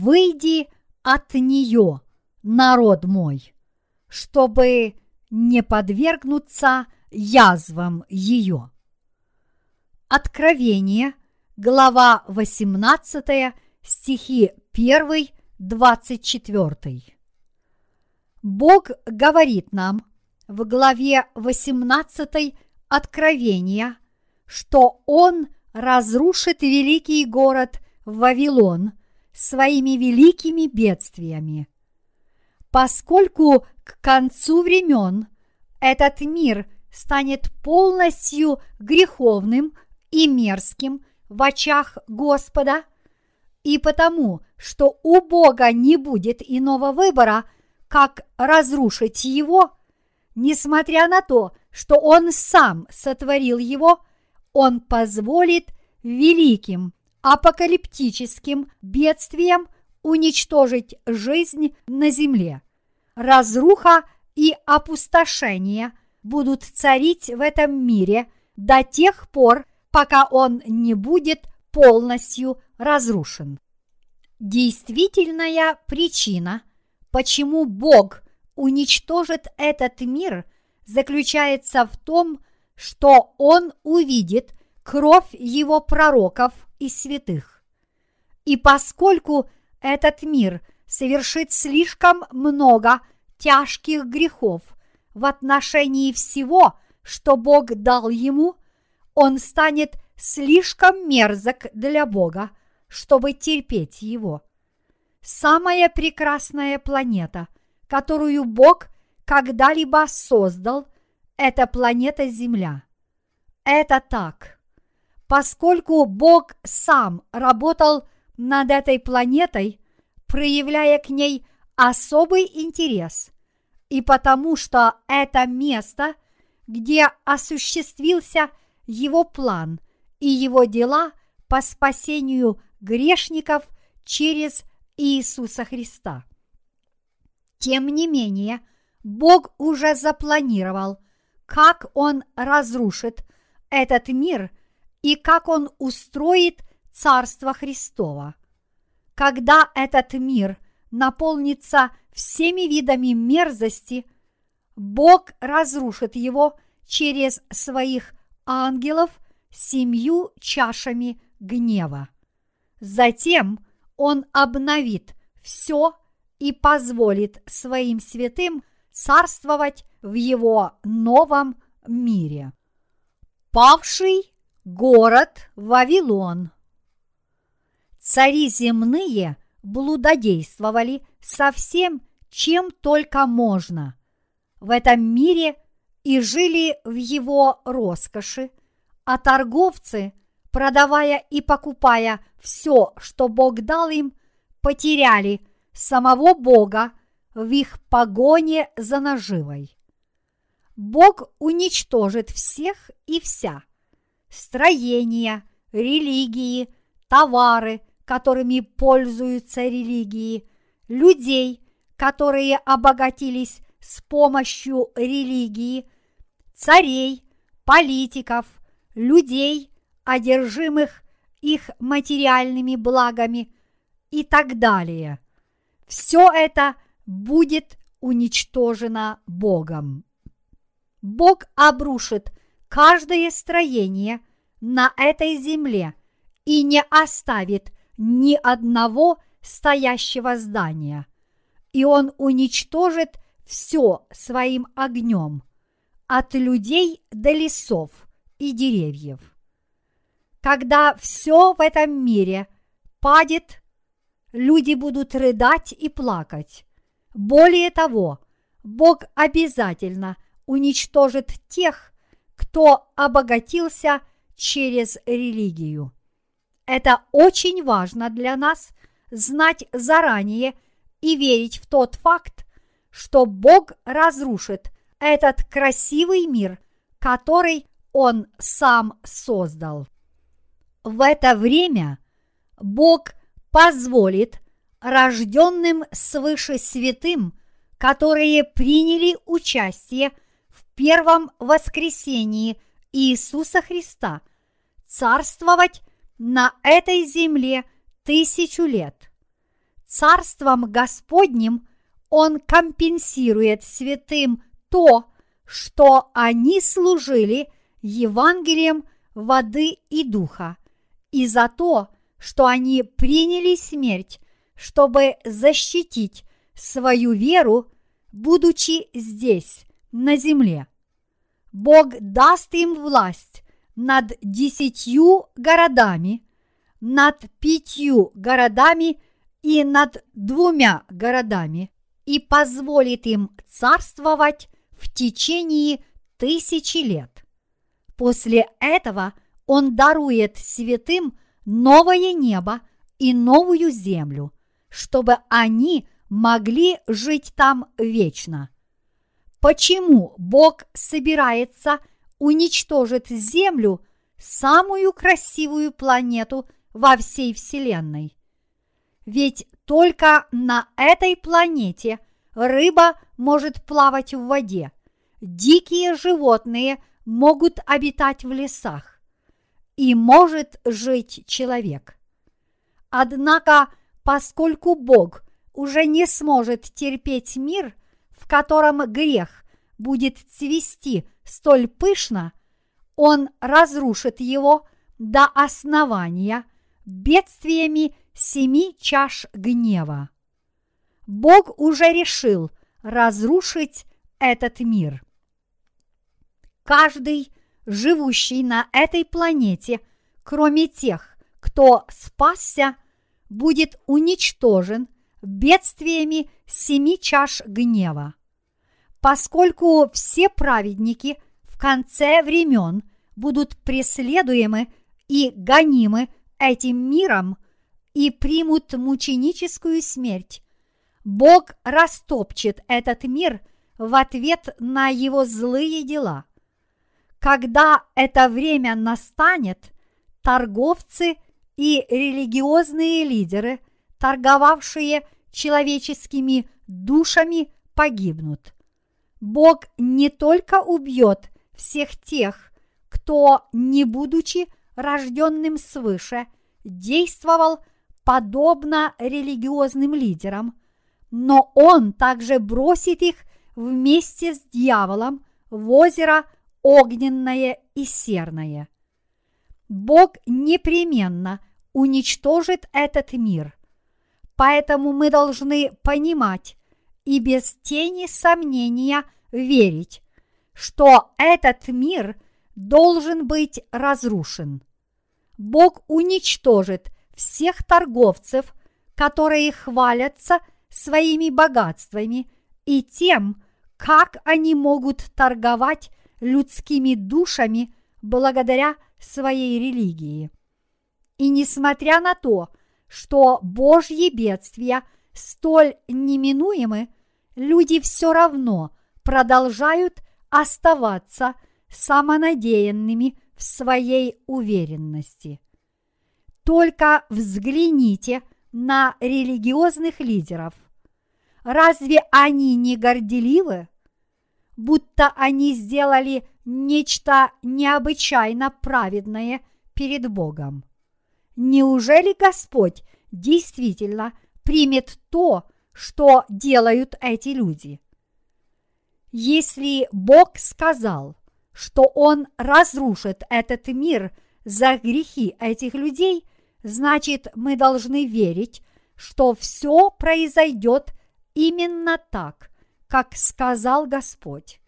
выйди от нее, народ мой, чтобы не подвергнуться язвам ее. Откровение, глава 18, стихи 1, 24. Бог говорит нам в главе 18 Откровения, что Он разрушит великий город Вавилон своими великими бедствиями. Поскольку к концу времен этот мир станет полностью греховным и мерзким в очах Господа, и потому, что у Бога не будет иного выбора, как разрушить его, несмотря на то, что Он сам сотворил его, Он позволит великим апокалиптическим бедствиям уничтожить жизнь на земле. Разруха и опустошение будут царить в этом мире до тех пор, пока он не будет полностью разрушен. Действительная причина, почему Бог уничтожит этот мир, заключается в том, что Он увидит кровь Его пророков и святых. И поскольку этот мир совершит слишком много тяжких грехов в отношении всего, что Бог дал ему, он станет слишком мерзок для Бога, чтобы терпеть его. Самая прекрасная планета, которую Бог когда-либо создал, это планета Земля. Это так. Поскольку Бог сам работал над этой планетой, проявляя к ней особый интерес, и потому что это место, где осуществился его план и его дела по спасению грешников через Иисуса Христа. Тем не менее, Бог уже запланировал, как Он разрушит этот мир и как Он устроит Царство Христово. Когда этот мир наполнится всеми видами мерзости, Бог разрушит его через своих ангелов семью чашами гнева. Затем Он обновит все и позволит своим святым царствовать в его новом мире. Павший город Вавилон. Цари земные блудодействовали со всем, чем только можно в этом мире и жили в его роскоши, а торговцы, продавая и покупая все, что Бог дал им, потеряли самого Бога в их погоне за наживой. Бог уничтожит всех и вся – строения, религии, товары, которыми пользуются религии, людей, которые обогатились с помощью религии, царей, политиков, людей, одержимых их материальными благами и так далее. Все это будет уничтожено Богом. Бог обрушит каждое строение на этой земле и не оставит ни одного стоящего здания, и Он уничтожит все своим огнем, от людей до лесов и деревьев. Когда все в этом мире падет, люди будут рыдать и плакать. Более того, Бог обязательно уничтожит тех, кто обогатился через религию. Это очень важно для нас знать заранее и верить в тот факт, что Бог разрушит этот красивый мир, который Он сам создал. В это время Бог позволит рожденным свыше святым, которые приняли участие в первом воскресении Иисуса Христа, царствовать на этой земле тысячу лет. Царством Господним Он компенсирует святым то, что они служили Евангелием воды и духа, и за то, что они приняли смерть, чтобы защитить свою веру, будучи здесь, на земле. Бог даст им власть над десятью городами, над пятью городами и над двумя городами и позволит им царствовать в течение тысячи лет. После этого Он дарует святым новое небо и новую землю, чтобы они могли жить там вечно. Почему Бог собирается уничтожить Землю, самую красивую планету во всей Вселенной? Ведь только на этой планете рыба может плавать в воде, дикие животные могут обитать в лесах, и может жить человек. Однако, поскольку Бог уже не сможет терпеть мир, в котором грех будет цвести столь пышно, Он разрушит его до основания бедствиями семи чаш гнева. Бог уже решил разрушить этот мир. Каждый, живущий на этой планете, кроме тех, кто спасся, будет уничтожен бедствиями семи чаш гнева. Поскольку все праведники в конце времен будут преследуемы и гонимы этим миром и примут мученическую смерть, Бог растопчет этот мир в ответ на его злые дела. Когда это время настанет, торговцы и религиозные лидеры, торговавшие человеческими душами, погибнут. Бог не только убьет всех тех, кто, не будучи рожденным свыше, действовал подобно религиозным лидерам, но Он также бросит их вместе с дьяволом в озеро огненное и серное. Бог непременно уничтожит этот мир. Поэтому мы должны понимать и без тени сомнения верить, что этот мир должен быть разрушен. Бог уничтожит всех торговцев, которые хвалятся своими богатствами и тем, как они могут торговать людскими душами благодаря своей религии. И несмотря на то, что Божьи бедствия столь неминуемы, люди все равно продолжают оставаться самонадеянными в своей уверенности. Только взгляните на религиозных лидеров. Разве они не горделивы? Будто они сделали нечто необычайно праведное перед Богом. Неужели Господь действительно примет то, что делают эти люди? Если Бог сказал, что Он разрушит этот мир за грехи этих людей, значит мы должны верить, что все произойдет именно так, как сказал Господь.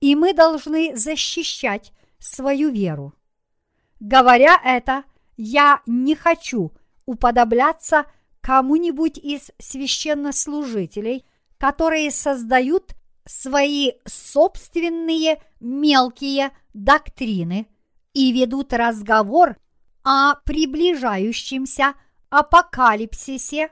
И мы должны защищать свою веру. Говоря это, я не хочу уподобляться кому-нибудь из священнослужителей, которые создают свои собственные мелкие доктрины и ведут разговор о приближающемся апокалипсисе,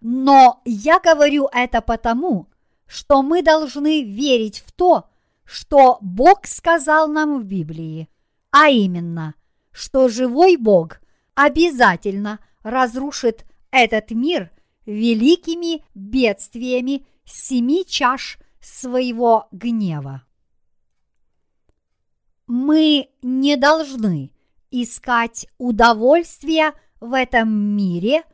но я говорю это потому, что мы должны верить в то, что Бог сказал нам в Библии, а именно, что живой Бог обязательно разрушит этот мир великими бедствиями семи чаш своего гнева. Мы не должны искать удовольствия в этом мире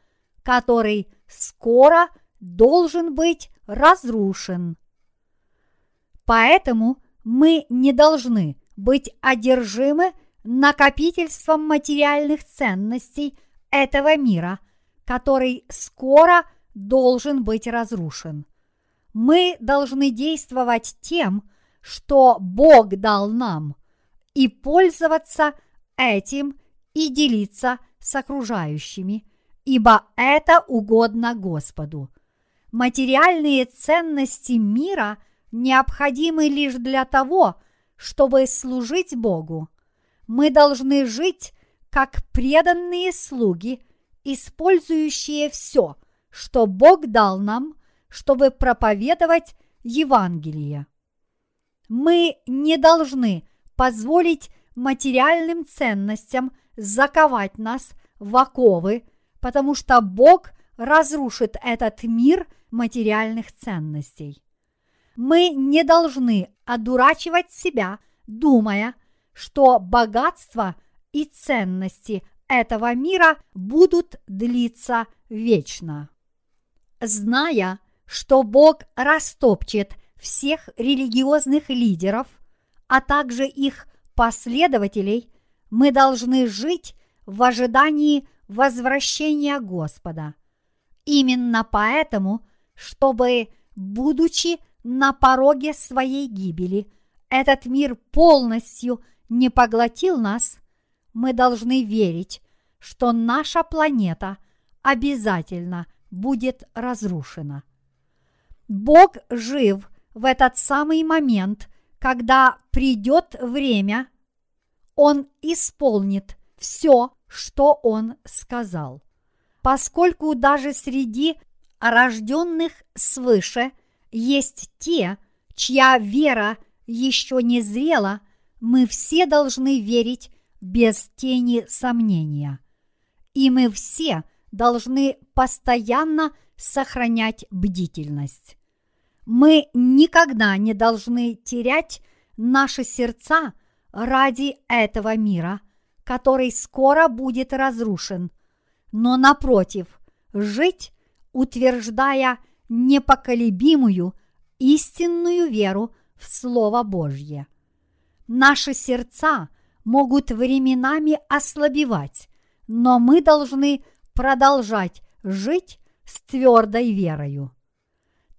который скоро должен быть разрушен. Поэтому мы не должны быть одержимы накопительством материальных ценностей этого мира, который скоро должен быть разрушен. Мы должны действовать тем, что Бог дал нам, и пользоваться этим и делиться с окружающими, ибо это угодно Господу. Материальные ценности мира необходимы лишь для того, чтобы служить Богу. Мы должны жить как преданные слуги, использующие все, что Бог дал нам, чтобы проповедовать Евангелие. Мы не должны позволить материальным ценностям заковать нас в оковы, потому что Бог разрушит этот мир материальных ценностей. Мы не должны одурачивать себя, думая, что богатство и ценности этого мира будут длиться вечно. Зная, что Бог растопчет всех религиозных лидеров, а также их последователей, мы должны жить в ожидании возвращения Господа. Именно поэтому, чтобы, будучи на пороге своей гибели, этот мир полностью не поглотил нас, мы должны верить, что наша планета обязательно будет разрушена. Бог жив в этот самый момент, когда придет время, Он исполнит все, что Он сказал. Поскольку даже среди рожденных свыше есть те, чья вера еще не зрела, мы все должны верить без тени сомнения. И мы все должны постоянно сохранять бдительность. Мы никогда не должны терять наши сердца ради этого мира, который скоро будет разрушен, но напротив, жить, утверждая непоколебимую истинную веру в Слово Божье. Наши сердца могут временами ослабевать, но мы должны продолжать жить с твердой верою.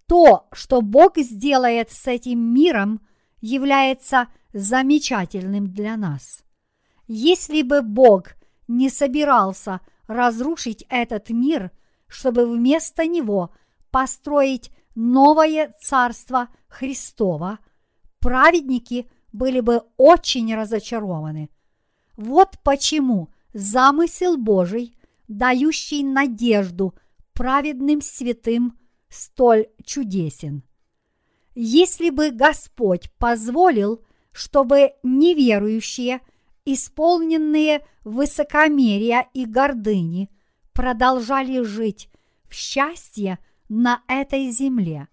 То, что Бог сделает с этим миром, является замечательным для нас. Если бы Бог не собирался разрушить этот мир, чтобы вместо него построить новое царство Христова, праведники были бы очень разочарованы. Вот почему замысел Божий, дающий надежду праведным святым, столь чудесен. Если бы Господь позволил, чтобы неверующие, исполненные высокомерия и гордыни, продолжали жить в счастье на этой земле,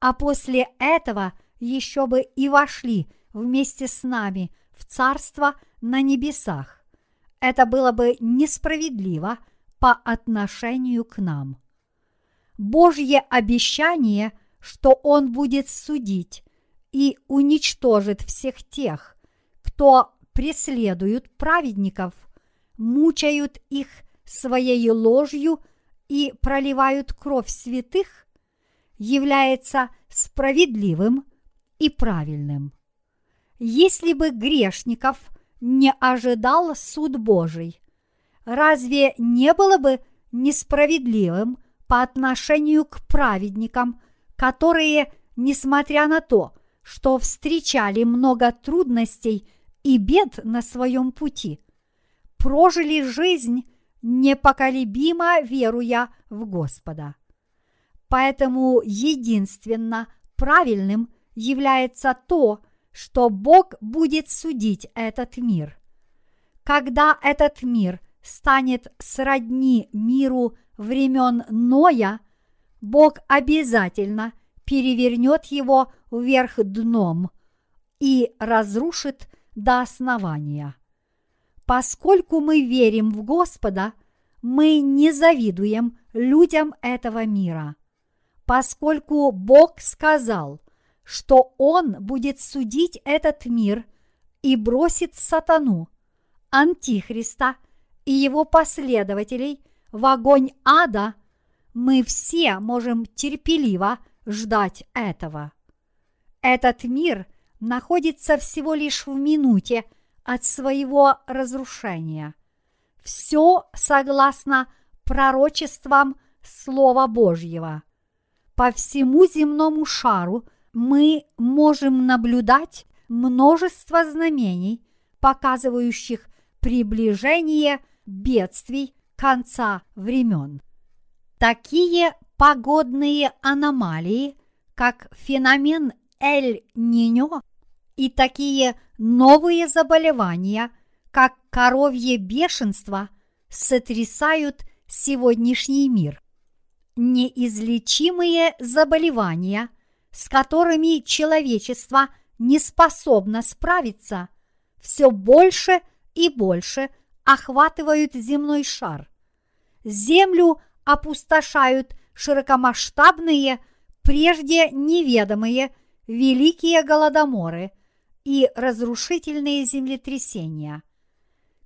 а после этого еще бы и вошли вместе с нами в Царство на небесах. Это было бы несправедливо по отношению к нам. Божье обещание, что Он будет судить и уничтожит всех тех, кто преследуют праведников, мучают их своей ложью и проливают кровь святых, является справедливым и правильным. Если бы грешников не ожидал суд Божий, разве не было бы несправедливым по отношению к праведникам, которые, несмотря на то, что встречали много трудностей и бед на своем пути, прожили жизнь непоколебимо веруя в Господа. Поэтому единственно правильным является то, что Бог будет судить этот мир. Когда этот мир станет сродни миру времен Ноя, Бог обязательно перевернет его вверх дном и разрушит до основания. Поскольку мы верим в Господа, мы не завидуем людям этого мира, поскольку Бог сказал, что Он будет судить этот мир и бросит сатану, антихриста и его последователей в огонь ада, мы все можем терпеливо ждать этого. Этот мир находится всего лишь в минуте от своего разрушения. Все согласно пророчествам Слова Божьего. По всему земному шару мы можем наблюдать множество знамений, показывающих приближение бедствий конца времен. Такие погодные аномалии, как феномен Эль-Ниньо и такие новые заболевания, как коровье бешенство, сотрясают сегодняшний мир. Неизлечимые заболевания, с которыми человечество не способно справиться, все больше и больше охватывают земной шар. Землю опустошают широкомасштабные, прежде неведомые великие голодоморы и разрушительные землетрясения.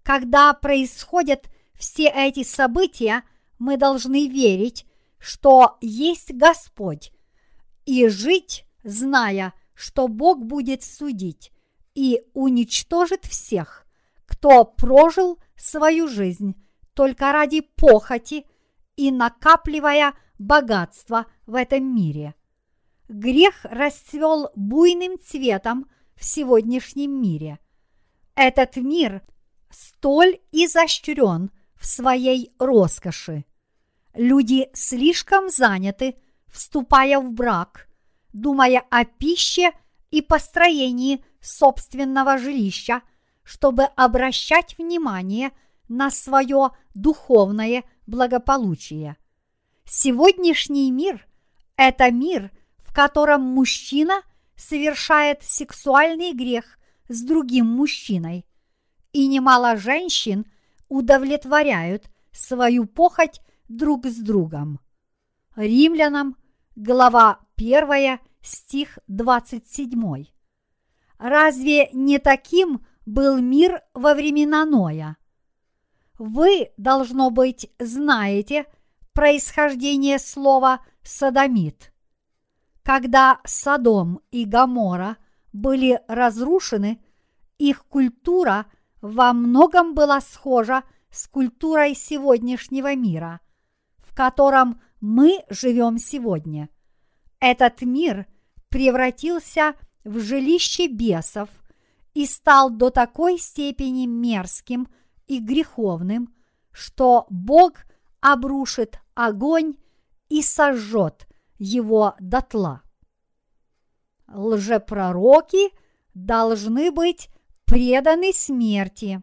Когда происходят все эти события, мы должны верить, что есть Господь, и жить, зная, что Бог будет судить и уничтожит всех, кто прожил свою жизнь только ради похоти и накапливая богатство в этом мире. Грех расцвел буйным цветом в сегодняшнем мире. Этот мир столь изощрен в своей роскоши. Люди слишком заняты, вступая в брак, думая о пище и построении собственного жилища, чтобы обращать внимание на свое духовное благополучие. Сегодняшний мир – это мир, в котором мужчина совершает сексуальный грех с другим мужчиной, и немало женщин удовлетворяют свою похоть друг с другом. Римлянам, глава 1, стих 27. Разве не таким был мир во времена Ноя? Вы, должно быть, знаете происхождение слова «садомит». Когда Содом и Гамора были разрушены, их культура во многом была схожа с культурой сегодняшнего мира, котором мы живем сегодня. Этот мир превратился в жилище бесов и стал до такой степени мерзким и греховным, что Бог обрушит огонь и сожжет его дотла. Лжепророки должны быть преданы смерти.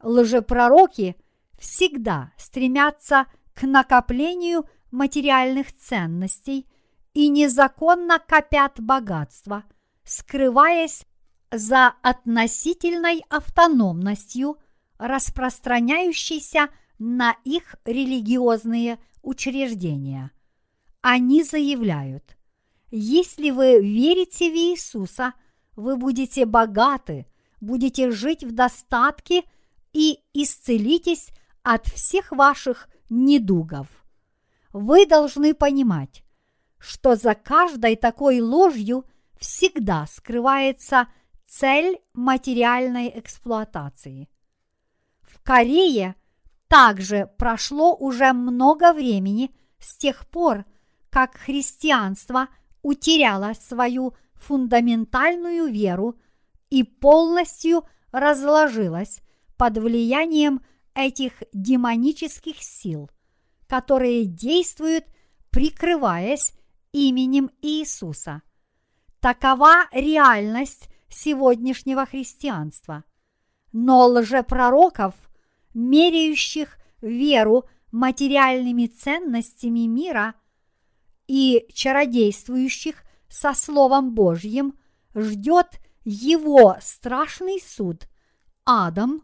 Лжепророки всегда стремятся к накоплению материальных ценностей и незаконно копят богатство, скрываясь за относительной автономностью, распространяющейся на их религиозные учреждения. Они заявляют, если вы верите в Иисуса, вы будете богаты, будете жить в достатке и исцелитесь от всех ваших недугов. Вы должны понимать, что за каждой такой ложью всегда скрывается цель материальной эксплуатации. В Корее также прошло уже много времени с тех пор, как христианство утеряло свою фундаментальную веру и полностью разложилось под влиянием этих демонических сил, которые действуют, прикрываясь именем Иисуса. Такова реальность сегодняшнего христианства. Но лжепророков, меряющих веру материальными ценностями мира и чародействующих со Словом Божьим, ждет его страшный суд, Адам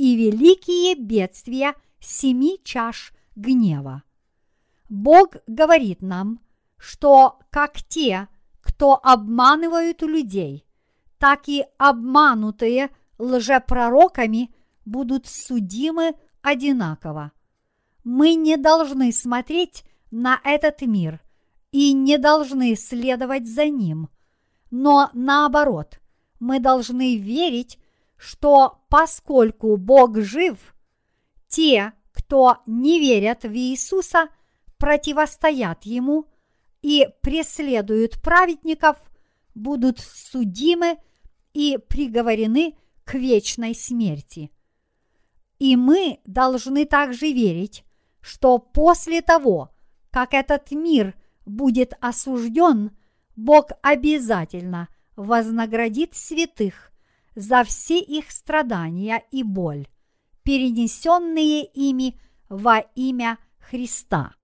и великие бедствия семи чаш гнева. Бог говорит нам, что как те, кто обманывают людей, так и обманутые лжепророками будут судимы одинаково. Мы не должны смотреть на этот мир и не должны следовать за ним, но наоборот, мы должны верить, что поскольку Бог жив, те, кто не верят в Иисуса, противостоят Ему и преследуют праведников, будут судимы и приговорены к вечной смерти. И мы должны также верить, что после того, как этот мир будет осужден, Бог обязательно вознаградит святых за все их страдания и боль, перенесенные ими во имя Христа.